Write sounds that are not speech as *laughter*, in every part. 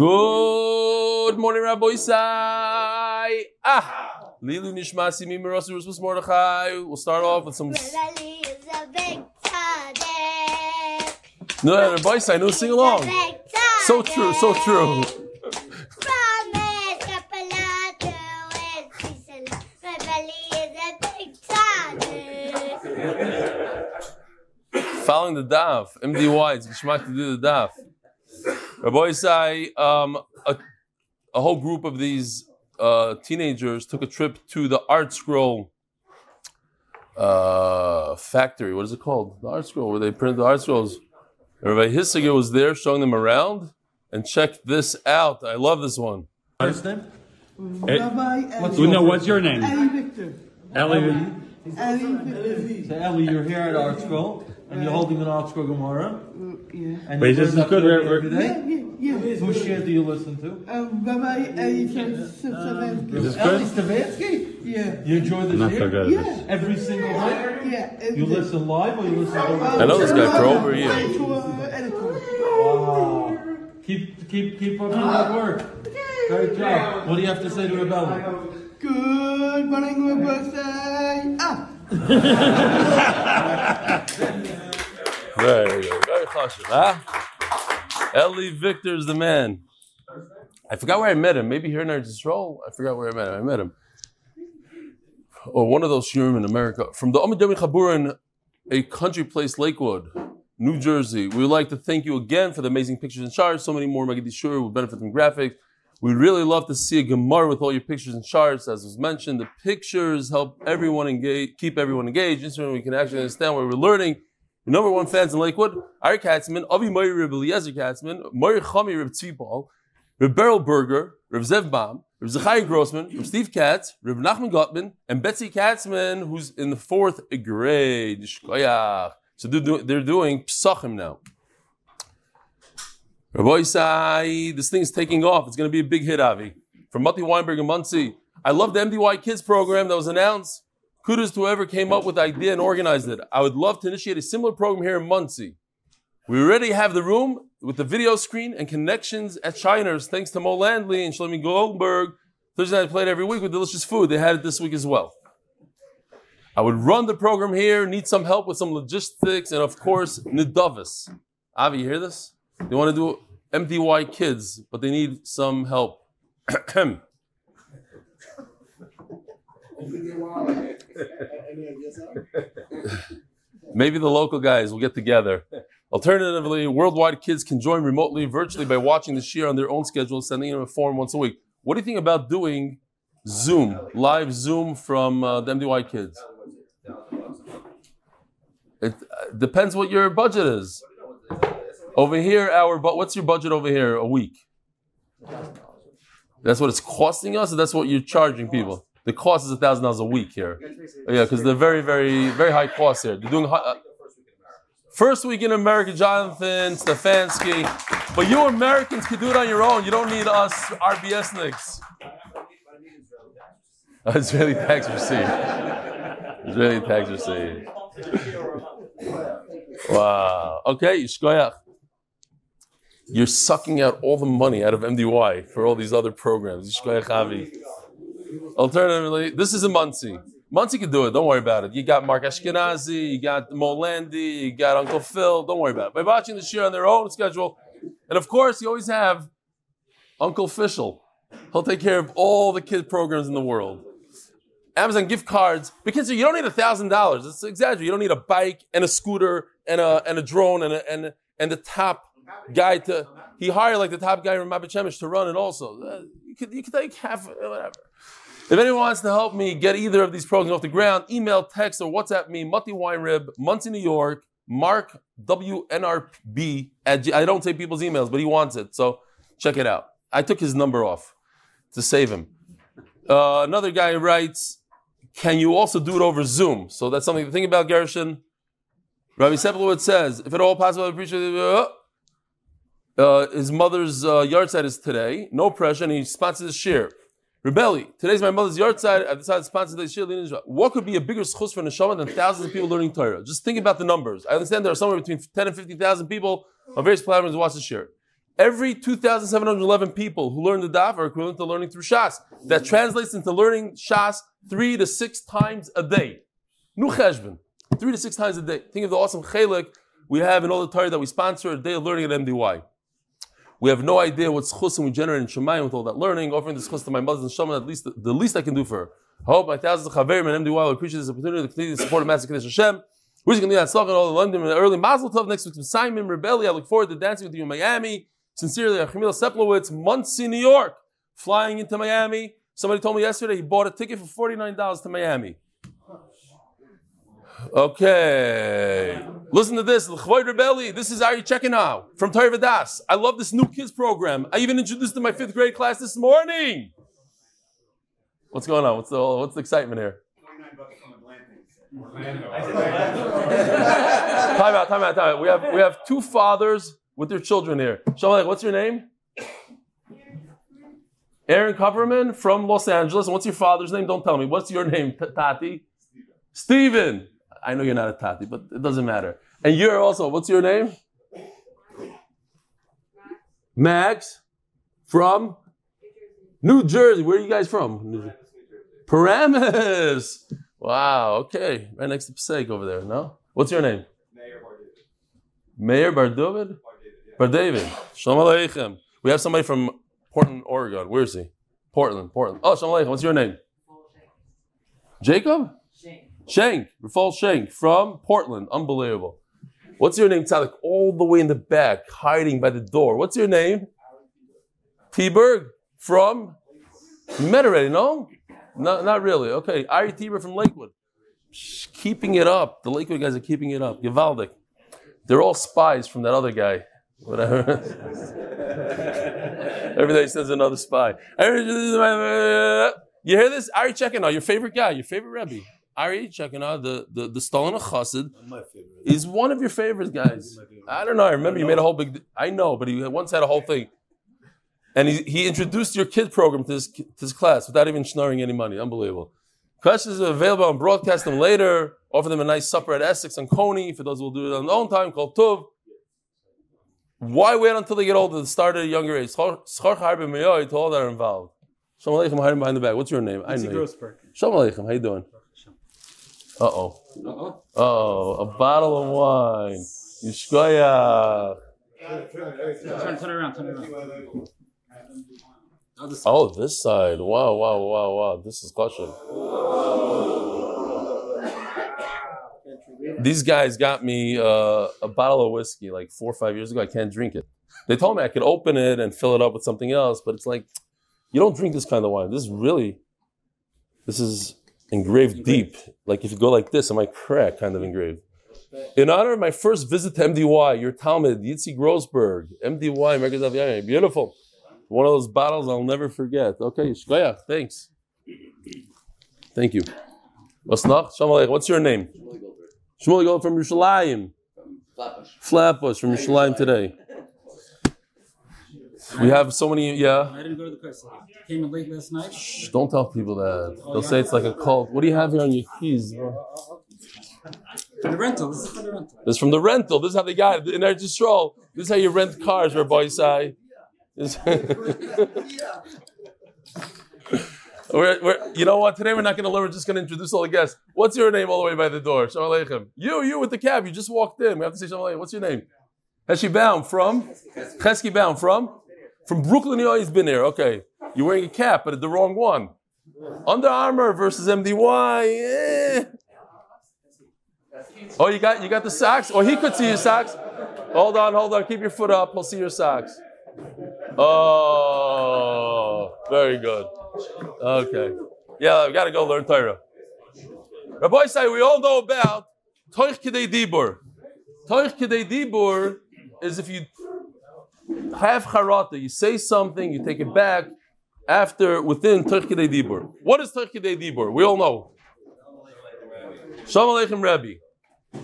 Good morning, Rabbi Isai. Ah, Lilu Nishmasi Mimirasi Rusmus Mordechai. We'll start off with some. Really is a big tzaddik. No, Rabbi Isai, no, sing along. So true, so true. Promise, Kapalatu is Kisela. Really is a big tzaddik. Following the daf, MDY, it's Gishmak to do the daf. Rabbi Isai, um, a, a whole group of these uh, teenagers took a trip to the Art Scroll uh, factory. What is it called? The Art Scroll, where they print the Art Scrolls. Rabbi Hissiger was there showing them around. And check this out. I love this one. First name? Rabbi What's your no, what's your name? Eli Victor. Ellie. Eli Victor. So Ellie, you're here at Art Scroll, and you're holding an Art Scroll Gemara. Uh, yeah. And Wait, you this is good. Daf Yomi We're- Yeah, day. yeah, yeah. Whose share do you listen to? Um, Rabbi Eli Savensky. Is this good? Stavansky. Yeah. You enjoy this Not share? so good. Yeah. Every single night? Yeah. and You listen live or you listen to I know this guy for over a year. editor, editor. Wow. Keep, keep, keep up your hard work. Great job. What do you have to say to Rebella? Good morning, Rabbi Ah. *laughs* Very good. Very chashuv, huh? Eli Victor's the man. I forgot where I met him. Maybe here in Eretz Yisrael. I forgot where I met him. I met him. Or one of those shiurim in America. From the Omidemi Chaburin, a country place, Lakewood, New Jersey. We would like to thank you again for the amazing pictures and charts. So many more Magadi Shur will benefit from graphics. We'd really love to see a Gemara with all your pictures and charts. As was mentioned, the pictures help everyone engage, keep everyone engaged. Instantly, we can actually understand what we're learning. Number one fans in Lakewood, Ari Katzman, Avi Meir Reb Eliezer Katzman, Meir Chami Reb Tzvipal, Reb Beryl Berger, Reb Zev Baum, Reb Zechariah Grossman, Reb Steve Katz, Reb Nachman Gottman, and Betsy Katzman, who's in the fourth grade. So they're, do- they're doing Psachim now. Rabbi Isai, this thing's taking off. It's going to be a big hit, Avi. From Mati Weinberg and Monsey. I love the MDY Kids program that was announced. Kudos to whoever came up with the idea and organized it. I would love to initiate a similar program here in Monsey. We already have the room with the video screen and connections at Shiners, thanks to Mo Landley and Shlomi Goldberg. Thursday night played every week with delicious food. They had it this week as well. I would run the program here, need some help with some logistics, and of course, Nidavis. Avi, you hear this? They want to do MDY kids, but they need some help. *clears throat* *laughs* Maybe the local guys will get together. Alternatively, worldwide kids can join remotely, virtually by watching the shir on their own schedule, sending in a form once a week. What do you think about doing Zoom, live Zoom from uh, the MDY kids? It uh, depends what your budget is. Over here, our but what's your budget over here a week? That's what it's costing us, that's what you're charging people. The cost is a thousand dollars a week here. Yeah, because they're very, very, very high cost here. They're doing uh, first week in America, Jonathan Stefanski. But you Americans can do it on your own. You don't need us RBS nicks. *laughs* Israeli tax receipt. Israeli tax receipt. Wow. Okay, Yishkoyach. You're sucking out all the money out of MDY for all these other programs. Yishkoyach Avi. Alternatively, this is a Monsey. Monsey can do it. Don't worry about it. You got Mark Ashkenazi, you got Mo Landy, you got Uncle Phil. Don't worry about it. By watching the year on their own schedule, and of course, you always have Uncle Fischel. He'll take care of all the kid programs in the world. Amazon gift cards. Because you don't need a thousand dollars. It's exaggerated. You don't need a bike and a scooter and a and a drone and a, and and the top guy to he hired like the top guy from Mabit Shemesh to run it also. Uh, you could you could take half whatever. If anyone wants to help me get either of these programs off the ground, email, text, or WhatsApp me, Mutty Weinrib, Monsey, New York, Mark WNRB at G- I don't take people's emails, but he wants it. So check it out. I took his number off to save him. Uh, another guy writes, Can you also do it over Zoom? So that's something to think about, Gershon. Rabbi Seplowitz says, If at all possible, I appreciate it. Uh, his mother's uh, yard side is today. No pressure, and he sponsors the share. Rebelli, today's my mother's yard side. I've decided to sponsor the shir. What could be a bigger schus for neshama than thousands of people learning Torah? Just think about the numbers. I understand there are somewhere between 10 and 50,000 people on various platforms who watch the shir. Every 2,711 people who learn the daf are equivalent to learning through Shas. That translates into learning Shas three to six times a day. Nu. Three to six times a day. Think of the awesome chelik we have in all the Torah that we sponsor, a day of learning at MDY. We have no idea what schusim we generate in Shemayim with all that learning. Offering this schus to my mother and Shema, at least the, least I can do for her. I hope my thousands of chaverim and will appreciate this opportunity to continue to support Master Kaddish Hashem. We're just going to do that and all the London in the early Mazel Tov next week with Simon Rebelli. I look forward to dancing with you in Miami. Sincerely, Achimil Seplowitz, Monsey, New York, flying into Miami. Somebody told me yesterday he bought a ticket for $49 to Miami. Okay. Listen to this. This is Ari checking out from Torah Vodaath. I love this new kids program. I even introduced it to my fifth grade class this morning. What's going on? What's the, what's the excitement here? time out, time out, time out. We have, we have two fathers with their children here. Shalom, what's your name? Aaron Coverman from Los Angeles. And what's your father's name? Don't tell me. What's your name, Tati? Stephen. I know you're not a Tati, but it doesn't matter. And you're also, what's your name? Max from New Jersey. Where are you guys from? New Jersey. Paramus. Wow, okay. Right next to Passaic over there, no? What's your name? Mayor Bar David? Bar David. Shalom Aleichem. We have somebody from Portland, Oregon. Where is he? Portland, Portland. Oh, Shalom Aleichem. What's your name? Jacob? Shank. Rafal Shank from Portland. Unbelievable. What's your name, Tzadok? All the way in the back, hiding by the door. What's your name? T. Berg from? You met already, no? No, not really. Okay. Ari Tiber from Lakewood. Keeping it up. The Lakewood guys are keeping it up. Givaldic. They're all spies from that other guy. Whatever. Every day sends another spy. You hear this? Ari checking out your favorite guy, your favorite Rebbe. Ari checking out the the the Stalin of Chassid is one of your favorites, guys. I don't know. I remember you made a whole big. I know, but he once had a whole thing, and he, he introduced your kid program to this to this class without even schnorring any money. Unbelievable. Questions are available and broadcast them later. Offer them a nice supper at Essex and Coney for those who will do it on their own time. Called Tuv. Why wait until they get older to start at a younger age? Schar harbe meyoy to all that are involved. Shalom Aleichem, hiding behind the back. What's your name? I know you. Shalom Aleichem, how you doing? Uh oh. Uh-oh. Oh, a bottle of wine. Yishkoya. Turn, turn around, turn around. Oh, this side. Wow, wow, wow, wow. This is kosher. These guys got me uh, a bottle of whiskey like four or five years ago. I can't drink it. They told me I could open it and fill it up with something else, but it's like, you don't drink this kind of wine. This is really, this is engraved deep. Like if you go like this, it might crack, kind of engraved. In honor of my first visit to MDY, your Talmud, Yitzi Grossberg, MDY, Merkez Aviyayin. Beautiful. One of those bottles I'll never forget. Okay, Shkoya, thanks. Thank you. What's noch? Shalom Aleichem. What's your name? Shmuel Gold from Yerushalayim. Flatbush from Yerushalayim today. We have so many, yeah. I didn't go to the class. Came in late last night. Shh, don't tell people that. Oh, They'll say it's like a cult. What do you have here on your keys? bro? For the rental. This is for the rental. This is from the rental. This is how they got it. In Eretz Yisrael, this is how you rent cars, Rabbi Isai. This- *laughs* We're, we're, you know what? Today we're not going to learn. We're just going to introduce all the guests. What's your name all the way by the door? Shalom Aleichem. You, you with the cab. You just walked in. We have to say Shalom Aleichem. What's your name? Heshi Baum from? Chesky Baum from? From Brooklyn. You always been there. Okay. You're wearing a cap, but the wrong one. Under Armour versus MDY. Oh, you got you got the socks? Oh, he could see your socks. Hold on, hold on. Keep your foot up. He'll see your socks. Oh, very good. Okay. Yeah, we got to go learn Torah. Rabbi say we all know about Toich Kidei Dibur. Toich Kidei Dibur is if you have charata, you say something, you take it back after within Toich Kidei Dibur. What is Toich Kidei Dibur? We all know. Shalom Aleichem Rabbi.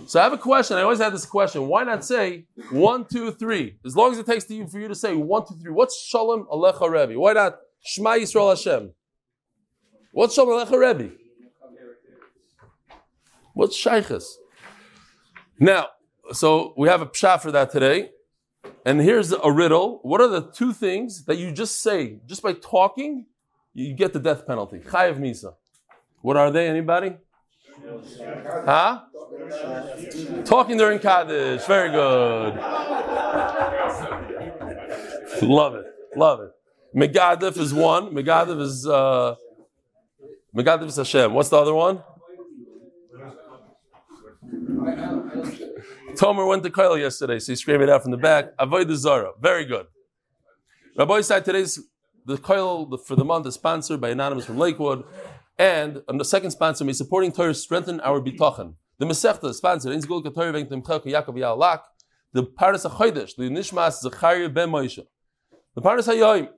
So I have a question. I always had this question. Why not say one, two, three? As long as it takes to you for you to say one, two, three. What's Shalom Alecha Rebbe? Why not Shema Yisrael Hashem? What's Shalom Alecha Rebbe? What's Shaykhis? Now, so we have a pshat for that today. And here's a riddle. What are the two things that you just say, just by talking, you get the death penalty? Chayev Misa. What are they? Anybody? Huh? Talking during Kaddish. Very good. Love it. Love it. Megadif is one. Megadif is uh Megadif is Hashem. What's the other one? Tomer went to Kyle yesterday, so he screamed it out from the back. Avodah Zarah. Very good. Rabbi said today's the Kyle for the month is sponsored by Anonymous from Lakewood. And on the second sponsor, me supporting Torah strengthen our bitachon. The Masechta is sponsored in Zgul Torah Venkim Chaka Yaakov. The Paras HaChodesh, the Nishmas Zachariah Ben Moshe. The Paras HaYoim,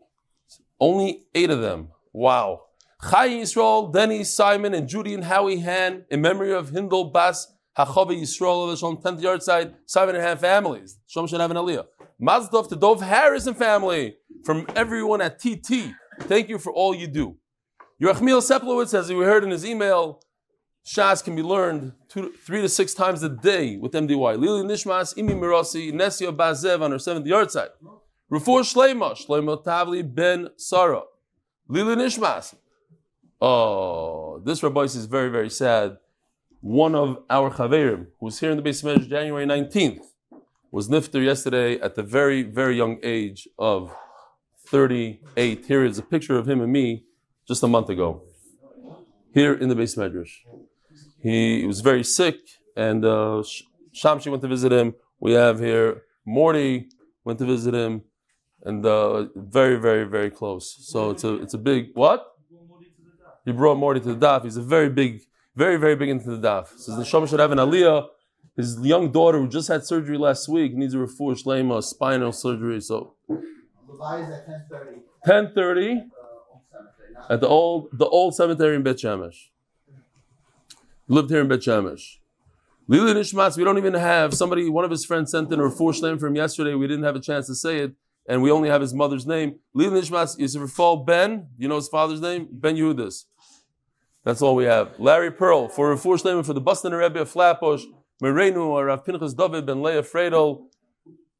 only eight of them. Wow. Chai Yisrael, Denny, Simon, and Judy and Howie Han, in memory of Hindel Bas Hachava Yisrael of Shalom 10th yard side, seven and a half families. Shalom should have an aliyah. Mazdov to Dov Harris and family, from everyone at TT. Thank you for all you do. Yerachmiel Seplowitz, as we heard in his email, Shas can be learned two, three to six times a day with MDY. Lili Nishmas, Imi Mirasi, Nesio Bazev on her seventh yard side. Rufor Shlema, Shlema Tavli Ben Sarah. Lili Nishmas. Oh, this Rabbi is very, very sad. One of our Chaverim, who was here in the base of January 19th, was nifter yesterday at the very, very young age of 38. Here is a picture of him and me just a month ago, here in the base medrash. He was very sick, and uh, Shamshi went to visit him. We have here Morty went to visit him, and uh, very, very, very close. So it's a it's a big what? He brought Morty to the daf. He's a very big, very, very big into the daf. Says the Shama should have an aliyah. His young daughter, who just had surgery last week, needs a refuah shlema, spinal surgery. So, at ten thirty at the old the old cemetery in Bet Shemesh. Lived here in Bet Shemesh. Lili Nishmas, we don't even have somebody, one of his friends sent in a refuah shlem for him yesterday. We didn't have a chance to say it, and we only have his mother's name. Lili Nishmas is Rafal Ben. You know his father's name? Ben Yehudis. That's all we have. Larry Pearl for refuah shlem for the Boston Rebbe of Flatbush. Merenu, Rav Pinchas David ben Leah Fredo.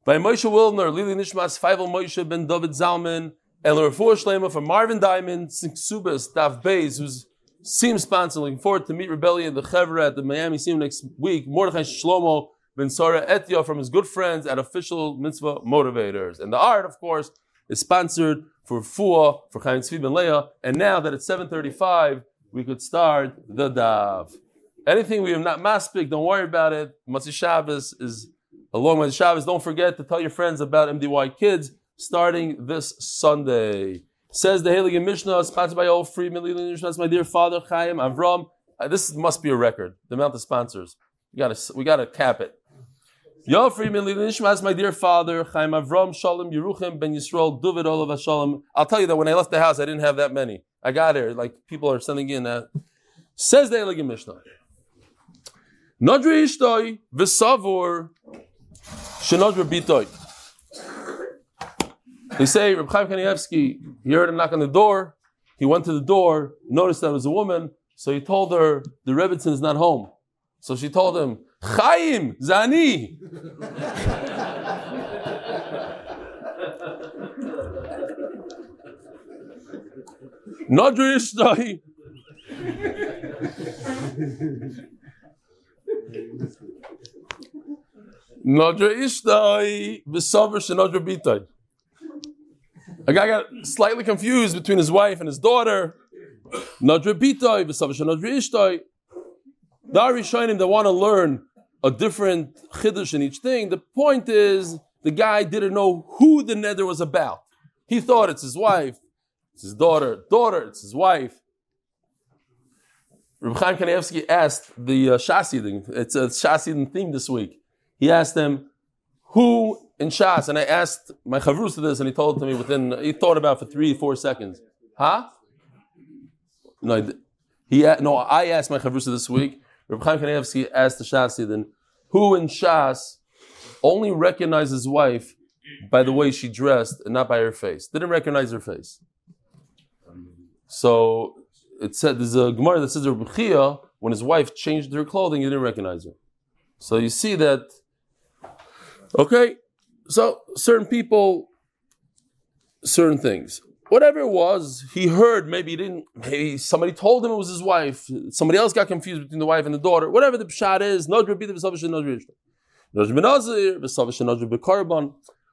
By Moshe Wilner, Lili Nishmas, Feivel Moshe ben David Zalman, and refuah shlema for Marvin Diamond, Subas, Daf Bays, who's Seam sponsor. Looking forward to meet Rebellion, the Chevra at the Miami Seam next week. Mordechai Shlomo ben Sarah Etya from his good friends at Official Mitzvah Motivators. And the art, of course, is sponsored for Fua, for Chaim Tzvi ben Leah. And now that it's 7.35, we could start the Dav. Anything we have not maspik, don't worry about it. Matzah Shabbos is along with Shabbos. Don't forget to tell your friends about MDY Kids starting this Sunday. Says the Heilige Mishnah, sponsored by all free That's my dear father, Chaim Avram. Uh, this must be a record, the amount of sponsors. We gotta, we gotta cap it. Yo, free That's my dear father, Chaim Avram, Shalom, Yeruchim, Ben Yisrael, David, Olav, Shalom. I'll tell you that when I left the house, I didn't have that many. I got here, like people are sending in that. Says the Heilige Mishnah. Nadri Ishtoi, V'savor, Shenadra Bitoi. They say Reb Chaim Kanievsky, he heard a knock on the door. He went to the door, noticed that it was a woman, so he told her the Rebbitzin is not home. So she told him, Chaim, Zani. Nadri Ishtoi. Nadra Ishtoi, V'savar Shenadra Bitoi. A guy got slightly confused between his wife and his daughter. Nadra Bitoi, V'savar Shenadra Ishtoi. The Arishonim that want to learn a different chiddush in each thing. The point is, the guy didn't know who the nether was about. He thought it's his wife, it's his daughter, daughter, it's his wife. Reb Chaim Kanievsky asked the uh, Shasidin, it's a Shasidin theme this week. He asked him, who in Shas, and I asked my Chavrus to this, and he told it to me within, he thought about for three, four seconds. Huh? No, he, no I asked my Chavrus this week. Reb Chaim Kanievsky asked the Shasidin, who in Shas only recognized his wife by the way she dressed and not by her face. Didn't recognize her face. So it said there's a Gemara that says Reb Chia, when his wife changed her clothing, he didn't recognize her. So you see that. Okay, so certain people, certain things. Whatever it was, he heard. Maybe he didn't. Maybe somebody told him it was his wife. Somebody else got confused between the wife and the daughter. Whatever the pshat is.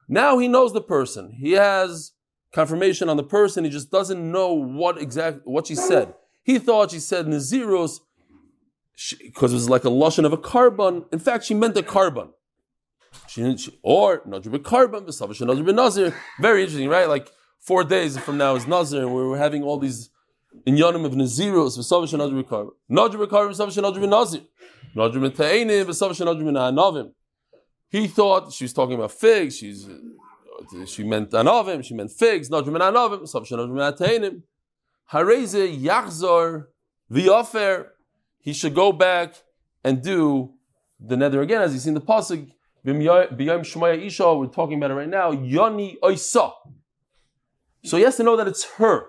Now he knows the person. He has confirmation on the person. He just doesn't know what exactly, what she said. He thought she said naziros because it was like a lashon of a carbon. In fact, she meant a carbon. She, she or Nadr carbon, Vesavish Nazir. Very interesting, right? Like four days from now is Nazir, and we're having all these inyanim of Naziros, Vesavish Nadr carbon. Nadr carbon, Vesavish Nadr Nazir. Nadr Ta'enim, Vesavish Nadr Anavim. He thought she was talking about figs. She's she meant anavim. She meant figs. Nadr Anavim, Vesavish Nadr Ta'enim. Hareze Yachzor V'Yofer. He should go back and do the nether again, as see in the pasuk. B'yom Shemaya Isha, we're talking about it right now. Yoni Oisa. So he has to know that it's her.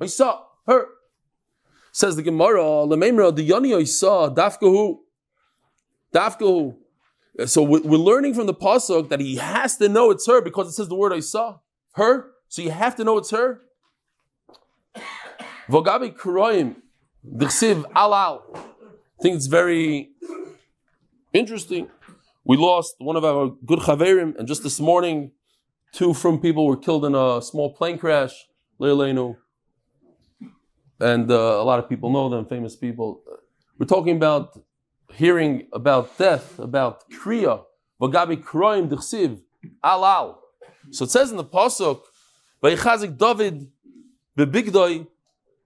I saw her. Says the Gemara, Lememra, the Yoni I saw, Dafkahu. Dafkahu. Uh, so we're learning from the pasuk that he has to know it's her because it says the word I saw. her. So you have to know it's her. Vogabi Kuroim, Dichsiv Alal. I think it's very interesting. We lost one of our good chaverim, and just this morning, two from people were killed in a small plane crash. Leilenu. And uh, a lot of people know them, famous people. We're talking about hearing about death, about kriya, vagabi kroim dichsiv, alal. So it says in the pasuk, vayichazik David bebigdoi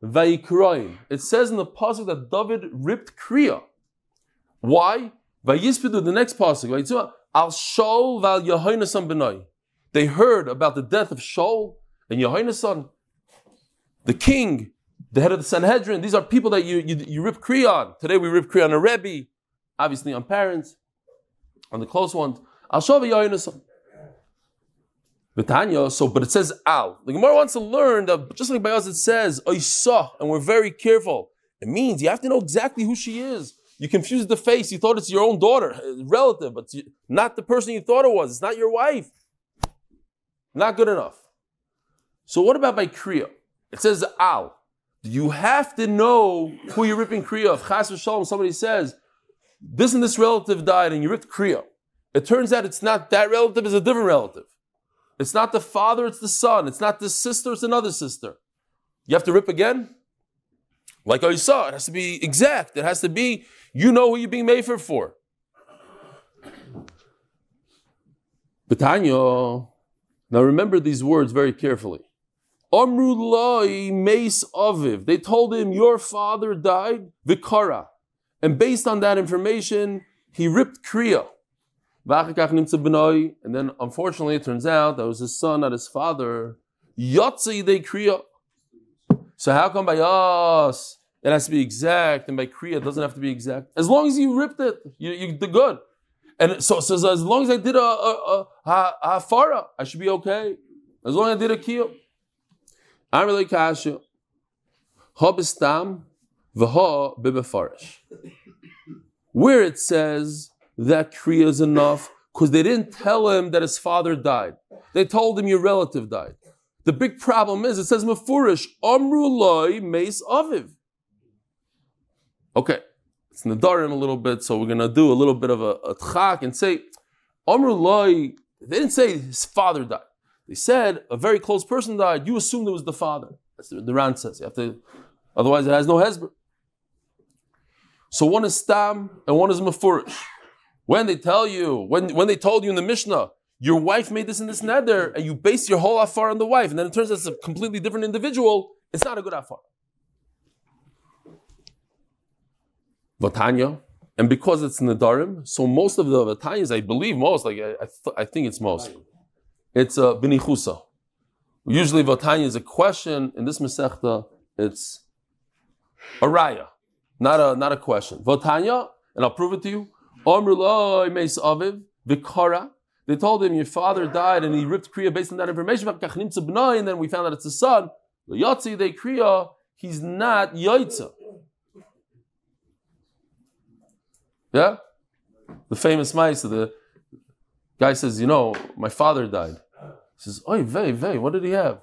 vayikroim. It says in the pasuk that David ripped kriya. Why? Vayispidu, the next pasuk, Al Shaul val Yehoinasan benoi. They heard about the death of Shaul and Yehoinasan, the king, the head of the Sanhedrin. These are people that you, you, you rip kriya on. Today we rip kriya on a Rebbe, obviously on parents, on the close ones. Al Shaul val Yehoinasan. Vitanya, so but it says al. The Gemara wants to learn that just like by us it says saw, and we're very careful. It means you have to know exactly who she is. You confused the face. You thought it's your own daughter, relative, but not the person you thought it was. It's not your wife. Not good enough. So what about by kriya? It says al. You have to know who you're ripping kriya of. Chas v'shalom, somebody says, this and this relative died and you ripped kriya. It turns out it's not that relative, it's a different relative. It's not the father, it's the son. It's not the sister, it's another sister. You have to rip again? Like I saw, it has to be exact. It has to be, you know who you're being made for for. Betanya. Now remember these words very carefully. Amrulai Mace Aviv. They told him, Your father died, Vikara. And based on that information, he ripped Kriya. And then unfortunately it turns out that was his son, not his father. Yotzi they Kriya. So how come by us it has to be exact and by Kriya it doesn't have to be exact? As long as you ripped it, you, you did good. And so, so, so as long as I did a, a, a, a, a fara, I should be okay. As long as I did a kiyum. I'm really kasha. Habistam v'ha bibefarish. Where it says that kriya is enough, because they didn't tell him that his father died. They told him your relative died. The big problem is it says mafurish amrulai meis aviv. Okay, it's nadarim a little bit, so we're gonna do a little bit of a, a tchak and say amrulai. They didn't say his father died. They said a very close person died. You assumed it was the father. That's the, the Ran says. You have to, otherwise it has no hezbollah. So one is stam and one is mafurish. When they tell you, when, when they told you in the Mishnah, your wife made this in this nether, and you base your whole afar on the wife, and then it turns out it's a completely different individual, it's not a good afar. Vatanya, and because it's Nadarim, so most of the Vatanyas, I believe most, like I, I, th- I think it's most, it's a uh, Binichusa. Usually Vatanya is a question, in this Masechta, it's a raya, not a, not a question. Vatanya, and I'll prove it to you, Amrullah Meis Aviv, Vikara, they told him, Your father died, and he ripped Kriya based on that information. And then we found out it's his son. Yotzi de Kriya, he's not Yaitza. Yeah? The famous mice, the Guy says, you know, my father died. He says, Oy, vey, vey, what did he have?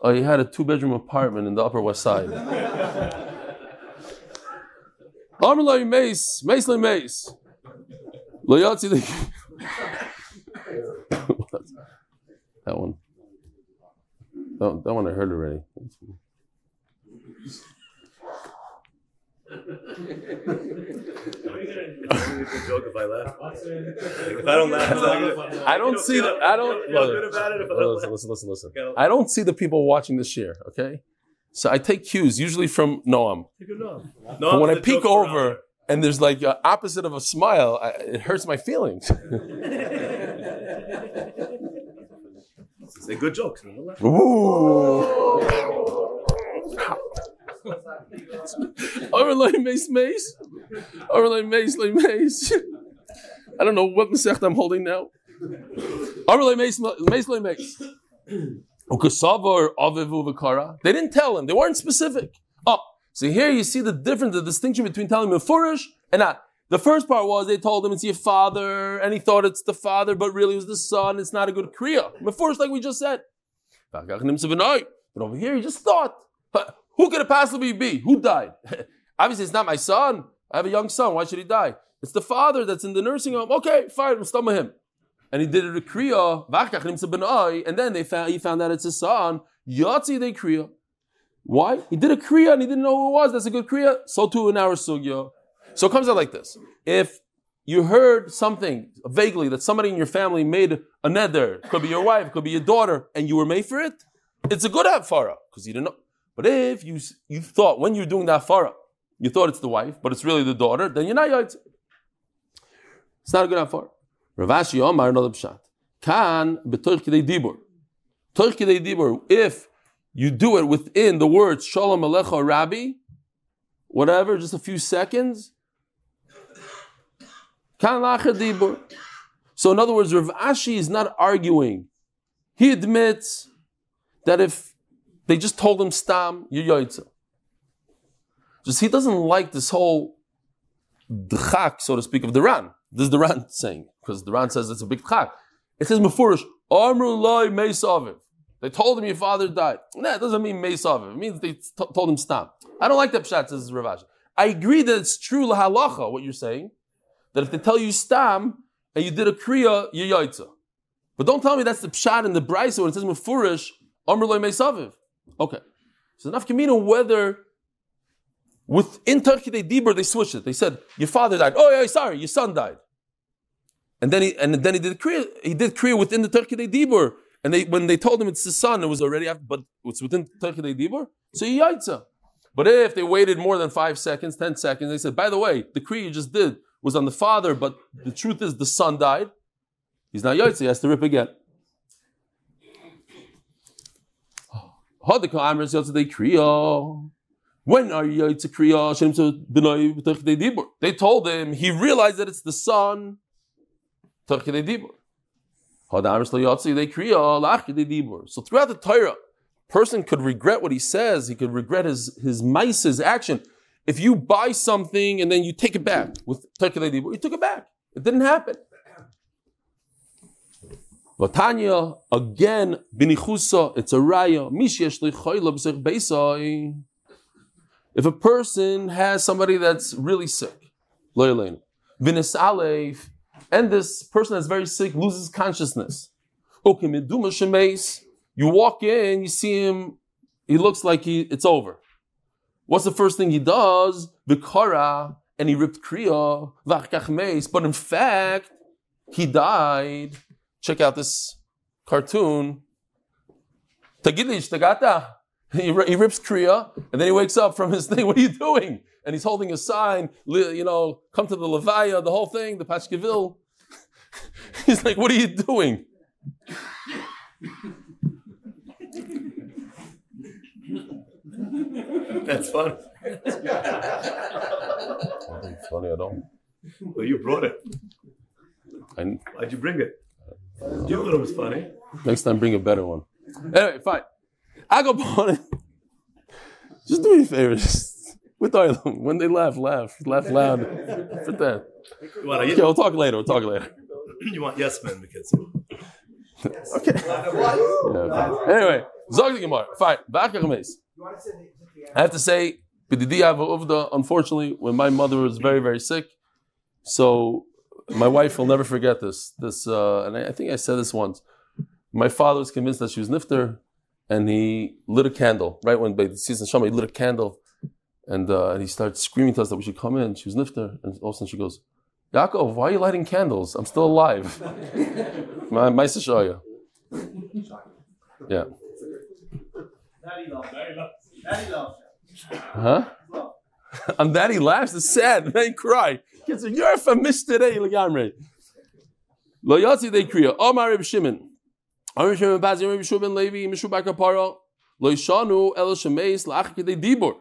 Oh, he had a two-bedroom apartment in the Upper West Side. Amalai Mace, Mace le Mace. The. *laughs* that one. That one I heard already. Joke if I laugh. If I don't laugh, it's not good. I don't see the. I don't. feel good about it if I don't Listen, listen, listen, listen. I don't see the people watching this year. Okay, so I take cues usually from Noam. No, But when I peek over and there's like a opposite of a smile, I, it hurts my feelings. *laughs* *laughs* Say good jokes. No Ooh. Overlay mace. I don't know what masech I'm holding now. Overlay mace mace mace. They didn't tell him. They weren't specific. Oh, so here you see the difference, the distinction between telling mefurish and not. The first part was they told him it's your father, and he thought it's the father, but really it was the son. It's not a good kriya. Mefurish, like we just said. But over here, he just thought, "Huh, who could it possibly be? Who died? *laughs* Obviously, it's not my son. I have a young son. Why should he die? It's the father that's in the nursing home. Okay, fine, we'll him. And he did a kriya, "V'achkach and then they found he found out it's his son. Yatzi they kriya. Why? He did a kriya and he didn't know who it was. That's a good kriya. So too in our sugya. So it comes out like this: If you heard something vaguely that somebody in your family made a neder, could be your wife, could be your daughter, and you were made for it, it's a good hafara because you didn't know. But if you you thought when you're doing that hafara, you thought it's the wife, but it's really the daughter, then you're not yaitz. It's not a good hafara. Rav Ashi Omar another pshat. Kan dibur. Dibur. If you do it within the words Shalom Alecha Rabbi, whatever, just a few seconds. Kan dibur. So in other words, Rav Ashi is not arguing. He admits that if they just told him stam, you're yoitza. Just he doesn't like this whole dchak, so to speak, of the Ran. This is the Ran *laughs* saying, because the Ran says it's a big chak. It says mefurish, Amru meisaviv. They told him your father died. Nah, it doesn't mean meisaviv. It means they t- told him stam. I don't like that pshat, says Rav Ashi. I agree that it's true lahalacha, what you're saying, that if they tell you stam and you did a kriya, you're. But don't tell me that's the pshat in the brisa when it says mefurish, Amr loy meisaviv. Okay. So enough kamina whether within Toich Kidei Dibur they switched it. They said your father died. Oh yeah, sorry, your son died. And then he and then he did kriya. He did kriya within the Toich Kidei Dibur. And they when they told him it's his son, it was already after, but it's within Toich Kidei Dibur. So he yaitza. But if they waited more than five seconds, ten seconds, they said, by the way, the kriya you just did was on the father, but the truth is the son died. He's not yaitza. He has to rip again. Hadika Amr says they kriya. When are you yaitza kriya? Shem said, "B'nai b'tach. They told him he realized that it's the dibur. So throughout the Torah, person could regret what he says. He could regret his his mice, his action. If you buy something and then you take it back with you took it back. It didn't happen. Vatanya, again, binichusa, it's a raya. Mishesh. If a person has somebody that's really sick, vinis aleif, and this person that's very sick loses shemeis. You walk in, you see him, he looks like he, it's over. What's the first thing he does? Vikara, and he ripped kriya, but in fact, he died. Check out this cartoon. Tagili ishtagata. He, he rips kriya, and then he wakes up from his thing. *laughs* What are you doing? And he's holding a sign, you know, come to the Levaya, the whole thing, the Pashkeville. *laughs* he's like, what are you doing? That's fun. funny at all. Well, you brought it. And Why'd you bring it? You thought it was funny. next time, bring a better one. Anyway, fine. I go on it. Just do me a favor. Just, *laughs* with Oilam, when they laugh, laugh. Laugh loud. For that. What, are Okay, we'll talk later. We'll talk later. *clears throat* you want yes men because *laughs* Okay. Yeah, fine. Anyway, Zog the Gemara. Fine. Back to Chametz. I have to say, B'didi Ava Uvda, unfortunately, when my mother was very, very sick, so my wife will never forget this. This, uh, and I, I think I said this once. My father was convinced that she was nifter, and he lit a candle right when the season Shama. He lit a candle, and uh, and he started screaming to us that we should come in. She was nifter, and all of a sudden she goes, "Yaakov, why are you lighting candles? I'm still alive." *laughs* my my Shoya. Yeah. Daddy laughs. Daddy laughs. Daddy laughs. Huh? And that he laughs, it's sad, and then he cry. Say, You're a miss today, Lagamre. Lo yatsi they kriya. Omar oh, Reb Shimon. Omar Reb Shimon Bazi, Reb Shubin Levi, Mishu Bakapara. Lo yishanu el shemeis la'ach kedei dibur.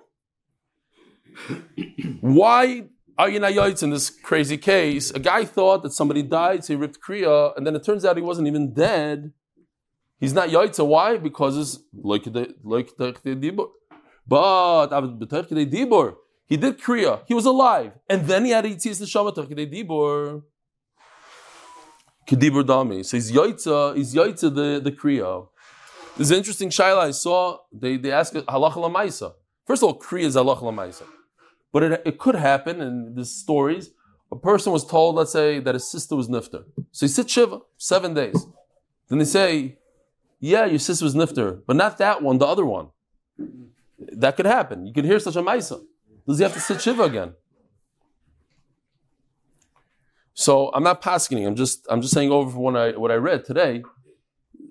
*coughs* Why are you not in this crazy case? A guy thought that somebody died, so he ripped kriya, and then it turns out he wasn't even dead. He's not yaitza. Why? Because it's like the like the dibur. But dibur, he did kriya. He was alive, and then he had yitzis neshama terkidei dibur. Kedibur dami. So he's yaitza. He's yaitza the the kriya. There's an interesting shaila I saw. They they ask halacha lamaisa. First of all, kriya is halacha lamaisa, but it, it could happen in the stories. A person was told, let's say, that his sister was nifter. So he sits shiva seven days. Then they say, yeah, your sister was nifter, but not that one, the other one. That could happen. You could hear such a maisa. Does he have to sit shiva again? So I'm not passing. I'm just I'm just saying over what I what I read today.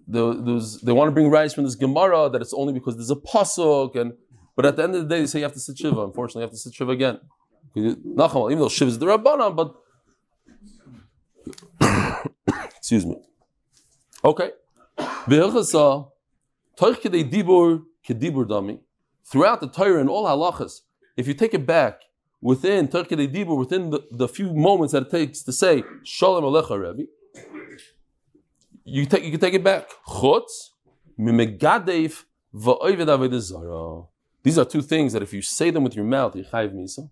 The, they want to bring rights from this Gemara that it's only because there's a pasuk and but at the end of the day they say you have to sit shiva. Unfortunately, you have to sit shiva again. Even though shiva is the rabbanon, but *coughs* excuse me. Okay. Throughout the Torah and all halachas, if you take it back within kedei dibur, within the, the few moments that it takes to say Shalom Alecha Rebbe, you take you can take it back. These are two things that if you say them with your mouth, misa.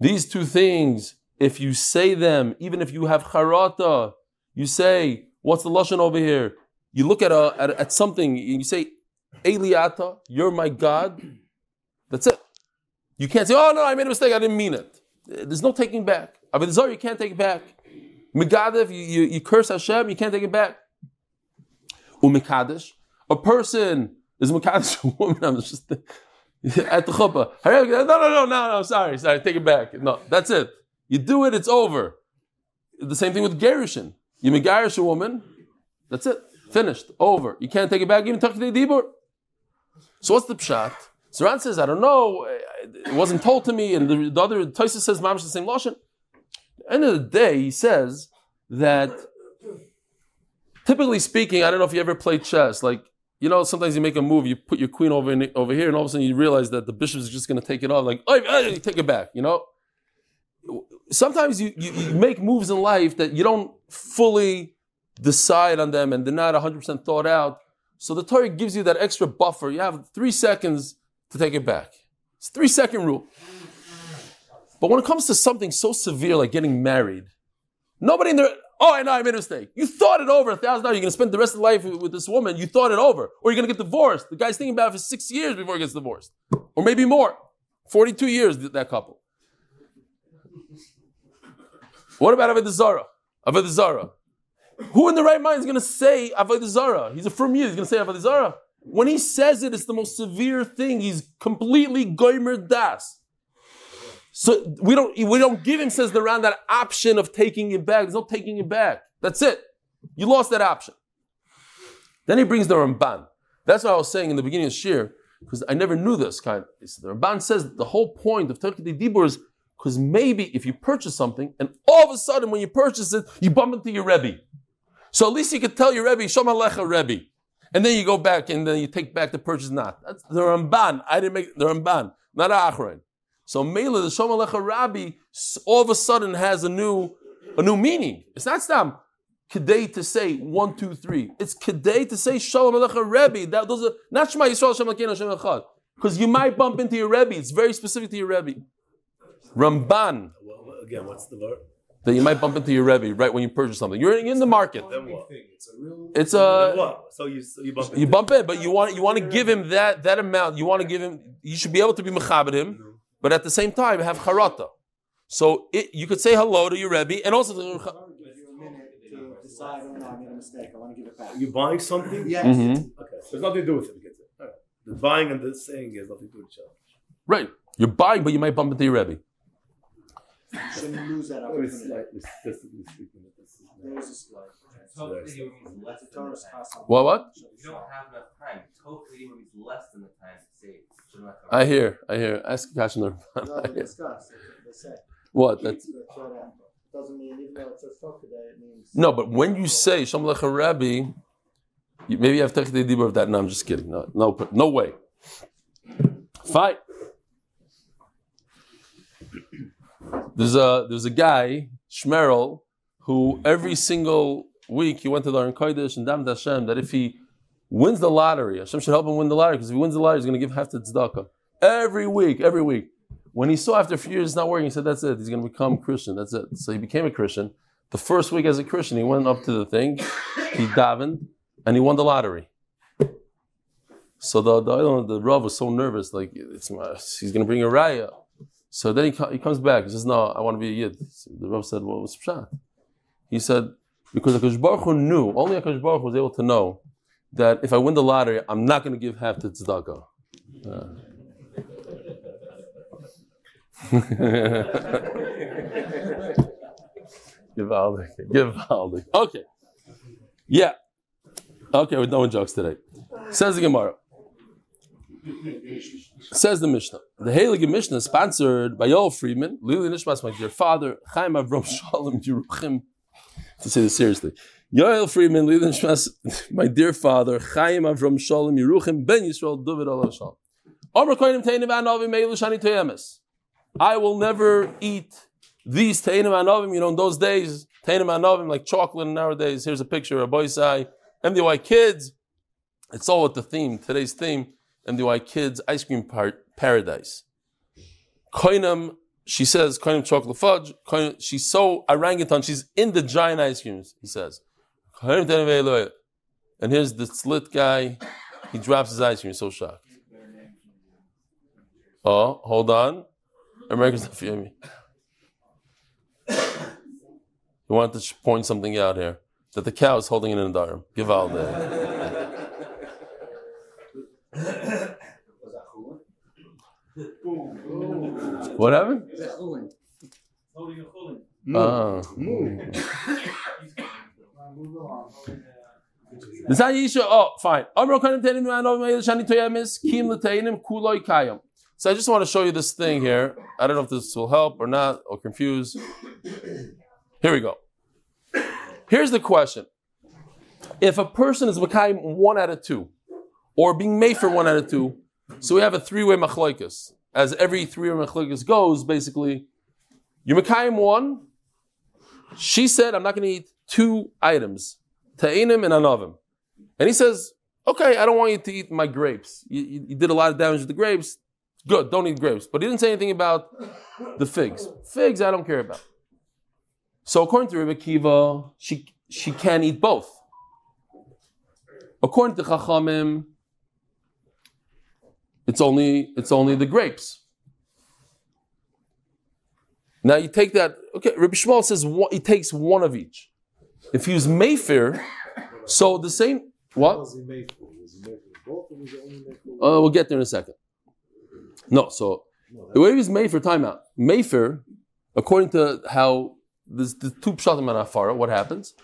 These two things, if you say them, even if you have charata, you say, what's the lashon over here? You look at a at, at something and you say, Eliata, you're my God. That's it. You can't say, oh no, I made a mistake, I didn't mean it. There's no taking back. Avodah zara, you can't take it back. Megadev, you, you, you curse Hashem, you can't take it back. Umikadesh, a person is Mekadesh a woman. *laughs* I'm just at the chuppah. No, no, no, no, no. Sorry, sorry. Take it back. No, that's it. You do it, it's over. The same thing with Gerushin. You megarish a woman, that's it. Finished. Over. You can't take it back even talk to the dibur. So what's the pshat? Saran says, I don't know. It wasn't told to me, and the, the other Tosis says, Mamish the same lashon. End of the day, he says that typically speaking, I don't know if you ever played chess. Like you know, sometimes you make a move, you put your queen over in, over here, and all of a sudden you realize that the bishop is just going to take it off. Like, oh, take it back. You know. Sometimes you, you, you make moves in life that you don't fully decide on them, and they're not 100% thought out. So the Torah gives you that extra buffer. You have three seconds to take it back. It's three second rule. But when it comes to something so severe like getting married, nobody in there, oh, I know I made a mistake. You thought it over a thousand dollars. You're going to spend the rest of life with, this woman. You thought it over. Or you're going to get divorced. The guy's thinking about it for six years before he gets divorced. Or maybe more. 42 years, that couple. What about Avodah Zarah? Who in the right mind is going to say Avodah? He's a from you. He's going to say Avodah. When he says it, it's the most severe thing. He's completely goimer das. So we don't we don't give him, says the round, that option of taking it back. There's no taking it back. That's it. You lost that option. Then he brings the Ramban. That's what I was saying in the beginning of Shir, because I never knew this kind. The Ramban says the whole point of Toich Kidei Dibur is because maybe if you purchase something and all of a sudden when you purchase it, you bump into your Rebbe. So at least you could tell your Rebbe, Shalom Alecha Rebbe. And then you go back and then you take back the purchase not. That's the Ramban. I didn't make the Ramban, not Achron. So Mela, the Shalom Alecha Rabbi, all of a sudden has a new, a new meaning. It's not Stam Kedei to say one, two, three. It's Kedei to say Shalom Alecha Rebbe. That, those are not Shema Yisrael Alecha Shalom Echad. Because you might bump into your Rebbe. It's very specific to your Rebbe. Ramban. Well, again, what's the word? That you might bump into your Rebbe right when you purchase something. You're in the market. Then what? It's a. Then a what? So you so you bump. you bump it, but you want you want to give him that that amount. You want to give him. You should be able to be mechabed him, but at the same time have charata. So it, you could say hello to your Rebbe and also. give you a minute to decide, oh no, I made a mistake, I want to give it back. You're you buying something? Yes. Mhm. Okay. So there's nothing to do with it. Gets it. All right. The buying and the saying has nothing to do with each other. Right, you're buying, but you might bump into your Rebbe. *laughs* Shouldn't lose *laughs* that Only opportunity. slightly statistically speaking. that this is- There's a slight. Totally means less than the Torah's time. cost What, what? You don't have enough time, totally means less than the time to save. Shouldn't I hear, I hear. Ask Kashner. No, they discuss, they- they. What? That's That's right after. Doesn't mean, even though it says talk today, it means. no, but when you say Shalom Aleichem Rebbe, you, maybe you have technically dibur of that. No, I'm just kidding. No, no, no way. Fine. There's a there's a guy Shmerel who every single week he went to the Aron Kodesh and Dam Hashem that if he wins the lottery, Hashem should help him win the lottery because if he wins the lottery, he's going to give half to tzedakah every week, every week. When he saw after a few years it's not working, he said, "That's it. He's going to become Christian. That's it." So he became a Christian. The first week as a Christian, he went up to the thing, he davened, and he won the lottery. So the the, the Rav was so nervous, like it's, he's going to bring a raya. So then he, he comes back. He says, "No, I want to be a yid." The Rav said, "What was pshat?" He said, "Because Hakadosh Baruch Hu knew. Only Hakadosh Baruch Hu was able to know that if I win the lottery, I'm not going to give half to tzedakah." Uh. Gewaldig. Gewaldig. Okay. Yeah. Okay, we're done with jokes today. Says the Gemara. Says the Mishnah. The Heilige Mishnah is sponsored by Yoel Friedman, Lili Nishmas, my dear father, Chaim Avram Shalom Yeruchim. To say this seriously. Yoel Friedman, Lili Nishmas, my dear father, Chaim Avram Shalom Yeruchim, Ben Yisrael, David Allah Shalom. I will never eat these Teinim Anovim. You know, in those days, Teinim Anovim, like chocolate nowadays. Here's a picture of Boisai. MDY Kids. It's all with the theme, today's theme. MDY Kids Ice Cream par- Paradise. Koinam, she says, Koinam chocolate fudge. Koinam, she's so orangutan, she's in the giant ice creams, he says. And here's the slit guy. He drops his ice cream, he's so shocked. Oh, hold on. America's not for me. You wanted to point something out here. That the cow is holding it in a darm. Givalde. What happened? Holding a chulin. Ah. This how Oh, fine. Amro kanim teinim ma'anov me'il shani toyemis, kim l'teinim kuloi kayam. So I just want to show you this thing here. I don't know if this will help or not or confuse. Here we go. Here's the question. If a person is Makayim one out of two, or being made for one out of two, so we have a three-way machloikas. As every three-way machloikas goes, basically, you're Makayim one. She said, I'm not going to eat two items, ta'inim and anavim. And he says, okay, I don't want you to eat my grapes. You, you, you did a lot of damage to the grapes. Good, don't eat grapes. But he didn't say anything about the figs. Figs, I don't care about. So according to Rebbe Kiva, she, she can eat both. According to Chachamim, it's only, it's only the grapes. Now you take that, okay, Rabbi Shmuel says one, he takes one of each. If he was Mayfer, so the same, what? Was he made for? Was he made for or was he only made for Uh, we'll get there in a second. No, so the way he was made for timeout. Mayfer, according to how there's the two pshatim on afara, what happens?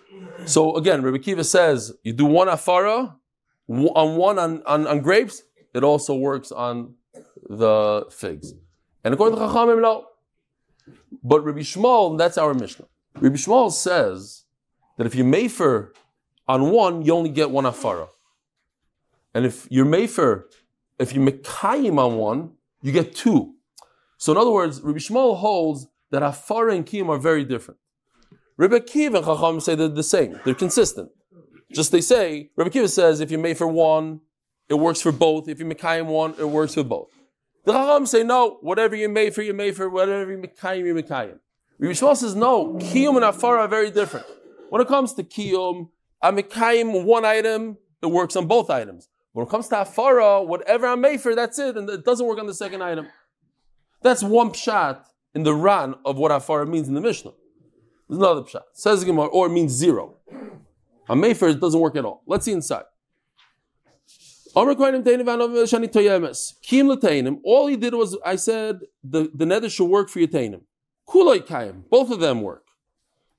So again, Rabbi Kiva says you do one afara on one on, on, on grapes, it also works on the figs. And according to Chachamim, no. But Rabbi Shmuel, that's our Mishnah. Rabbi Shmuel says that if you mayfer on one, you only get one afara. And if you're mayfer, if you mekayim on one, you get two. So in other words, Rabbi Shmuel holds that afara and kiyim are very different. Rabbi Kiva and Chacham say they're the same. They're consistent. Just they say, Rabbi Kiva says if you made for one, it works for both. If you mekayim one, it works for both. The Chacham say no, whatever you made for, you made for, whatever you mekayim, you mekayim. Rabbi Shmuel says, no, kiyum and afara are very different. When it comes to kiyum, I'm mekayim one item, it works on both items. When it comes to afara, whatever I'm made for, that's it, and it doesn't work on the second item. That's one pshat in the Ran of what afara means in the Mishnah. There's another pshat. Says Gemara, or it means zero. A it doesn't work at all. Let's see inside. Omer Kohanim Teinim Vanov Shani Toyemes. Kim Lateinim. All he did was I said the, the nether should work for your Kayim. Both of them work.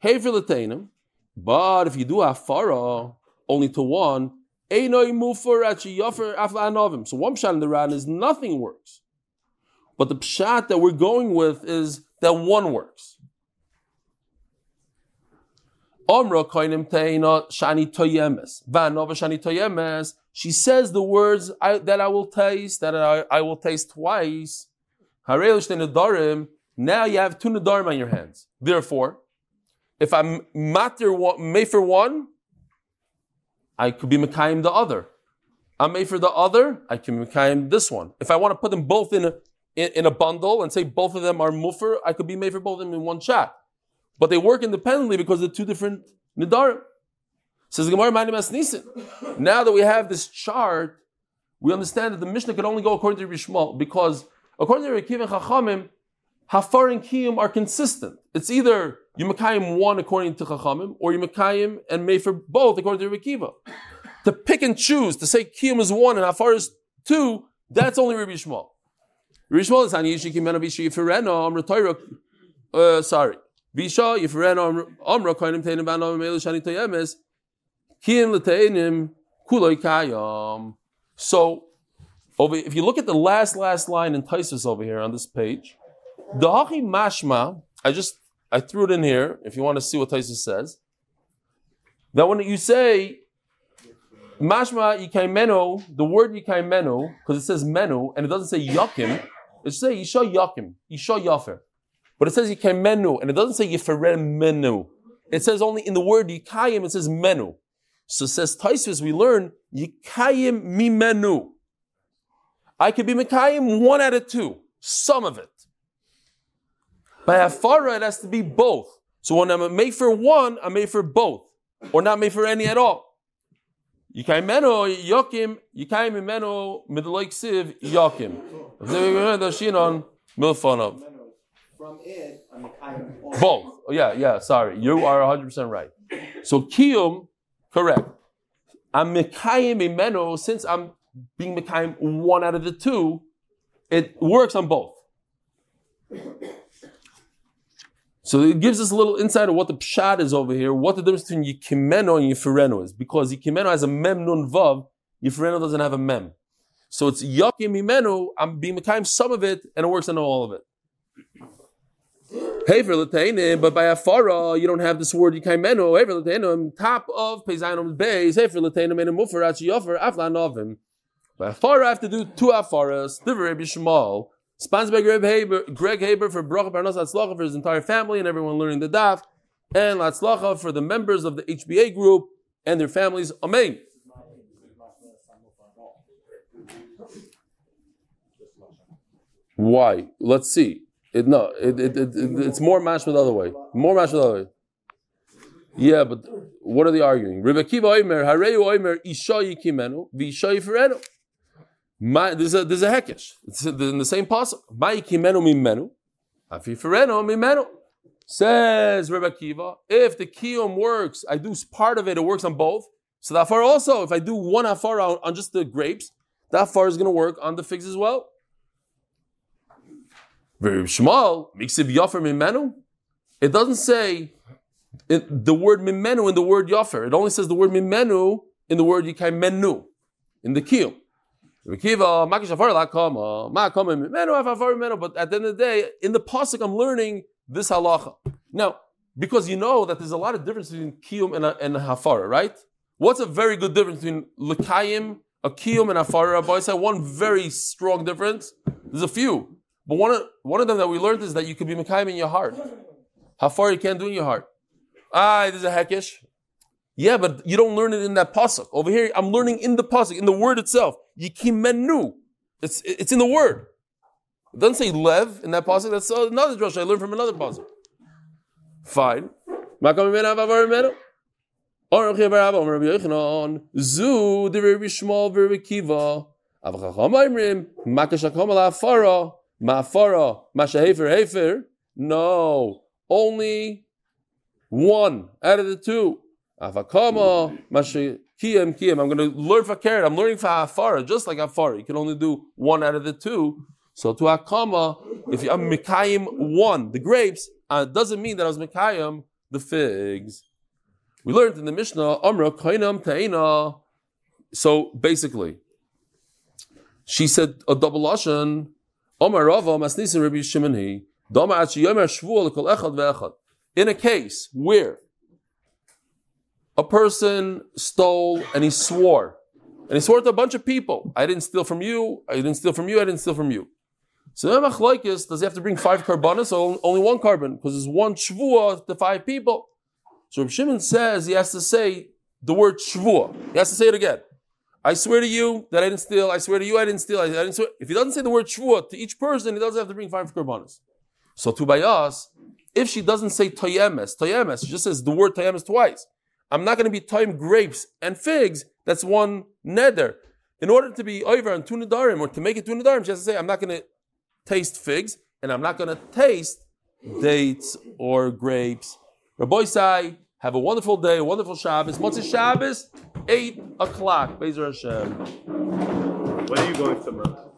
But if you do Afara only to one. So one pshat in the Ran is nothing works. But the pshat that we're going with is that one works. Omra koinim teina shani toyemes. Vanova shani toyemes. She says the words I, that I will taste, that I, I will taste twice. Harelish nedarim. Now you have two nedarim on your hands. Therefore, if I'm matter one, made for one, I could be mekayim the other. I'm made for the other, I can mekayim this one. If I want to put them both in a, in, in a bundle and say both of them are muffer, I could be made for both of them in one shot. But they work independently because they're two different nidarim. Says Gemara Nisin. Now that we have this chart, we understand that the Mishnah can only go according to Rishmal because according to Rekiv and Chachamim, Hafar and Kiyum are consistent. It's either you Mekayim one according to Chachamim, or you Mekayim and made for both according to Rekiva. To pick and choose, to say Kiyum is one and Hafar is two, that's only Rabbi Shmuel. Rabbi Shmuel is Hani Yishiki Mena Vishi Yifireno Amr Torah. Uh, sorry. Visha Yifireno Amr Koinim Teinim Banom Toyemes L'Teinim Kuloi Kayam. So, over, if you look at the last last line in Taisus over here on this page, the Hachi Mashma, I just I threw it in here if you want to see what Taisus says. That when you say Mashma Yikaimeno, the word Yikaimeno, because it says menu and it doesn't say Yakim, it says Yisha Yakim, Yisha Yafer. But it says Yikaimenu and it doesn't say Yiferem Menu. It says only in the word Yikayim, it says Menu. So says Taisus, we learn Yikayim mi menu. I could be Mikayim one out of two, some of it. By Hafara, it has to be both. So when I'm made for one, I'm made for both, or not made for any at all. Yikayim menu Yakim, Yikayim menu midloik siv Yakim. Milfonov. From it, I'm. Both. Yeah, yeah, sorry. You are 100% right. So Kiyum, correct. I'm Mekayim Imeno, since I'm being Mekayim one out of the two, it works on both. So it gives us a little insight of what the pshat is over here, what the difference between Yikimeno and Yifireno is. Because Yikimeno has a mem nun vav, Yifireno doesn't have a mem. So it's Yakim Imenu, I'm being Mekayim some of it, and it works on all of it. Hey for Latainim, but by Afara, uh, you don't have this word Yikaimeno. Hey for Latainim, top of Peizanom Beis. Hey for Latainim, and a Mufer Achi Yofer, Aflan Novim. By Afara, I have to do two Afaras. Diver Rabbi Shmuel. Sponsored by Greg Haber, Greg Haber for Bracha Parnas Latzlacha for his entire family and everyone learning the Daf. And Latzlacha for the members of the HBA group and their families. Amen. Why? Let's see. It, no, it, it, it, it- it's more with the other way. More with the other way. Yeah, but what are they arguing? Rebbe Kiva Oimer, Hareu Oimer, Isha Yikimenu, Visha Yifrenu. My, there's a there's a hekesh. It's in the same pasuk. My Yikimenu Mimenu, Afifrenu Mimenu. Says Rebbe Kiva, if the kiyum works, I do part of it, it works on both. So the afar also, if I do one afar on, on just the grapes, that afar is going to work on the figs as well. Shmuel, Miksiv Yofer Mimenu. It doesn't say it, the word Mimenu in the word Yofer. It only says the word Mimenu in the word Yikai Menu, in the Kiyum. But at the end of the day, in the Pasuk, I'm learning this halacha. Now, because you know that there's a lot of difference between Kiyum and, and Hafara, right? What's a very good difference between Lekayim, a Kiyum, and Hafara? Rabbi said one very strong difference. There's a few. But one of, one of them that we learned is that you could be Mekayim in your heart. How far you can't do in your heart. Ah, there's a hekesh. Yeah, but you don't learn it in that pasuk. Over here, I'm learning in the pasuk, in the word itself. Yikimenu. It's, it's in the word. It doesn't say lev in that pasuk. That's another drush I learned from another pasuk. Fine. Zu, Ma'afara, Mashahefer Hefer. No, only one out of the two. Avakama, Mashakiyam Kiyam. I'm going to learn for carrot. I'm learning for Afara, just like Afara. You can only do one out of the two. So to Akama, if I'm Mikayim one, the grapes, uh, it doesn't mean that I was Mikayim the figs. We learned in the Mishnah, Amra Kainam Taina. So basically, she said a double lashon. Omar Rava Rabbi. Dama Achi Yomer Lekol Echad Ve'echad. In a case where a person stole and he swore, and he swore to a bunch of people, I didn't steal from you, I didn't steal from you, I didn't steal from you. So then Machlaikis, does he have to bring five carbonas or only one carbon? Because there's one shvuah to five people. So Reb Shimon says he has to say the word shvuah. He has to say it again. I swear to you that I didn't steal. I swear to you I didn't steal. I, I didn't swear. If he doesn't say the word shvuah to each person, he doesn't have to bring five karbanas. So to bayas, if she doesn't say toyemes, toyemes, she just says the word toyemes twice. I'm not going to be toyim grapes and figs. That's one neder. In order to be over on two or to make it two she has to say I'm not going to taste figs and I'm not going to taste dates or grapes. Rabbi Sai, have a wonderful day, a wonderful Shabbos. Motzei Shabbos, 8 o'clock. Bezer Hashem. When are you going to somewhere?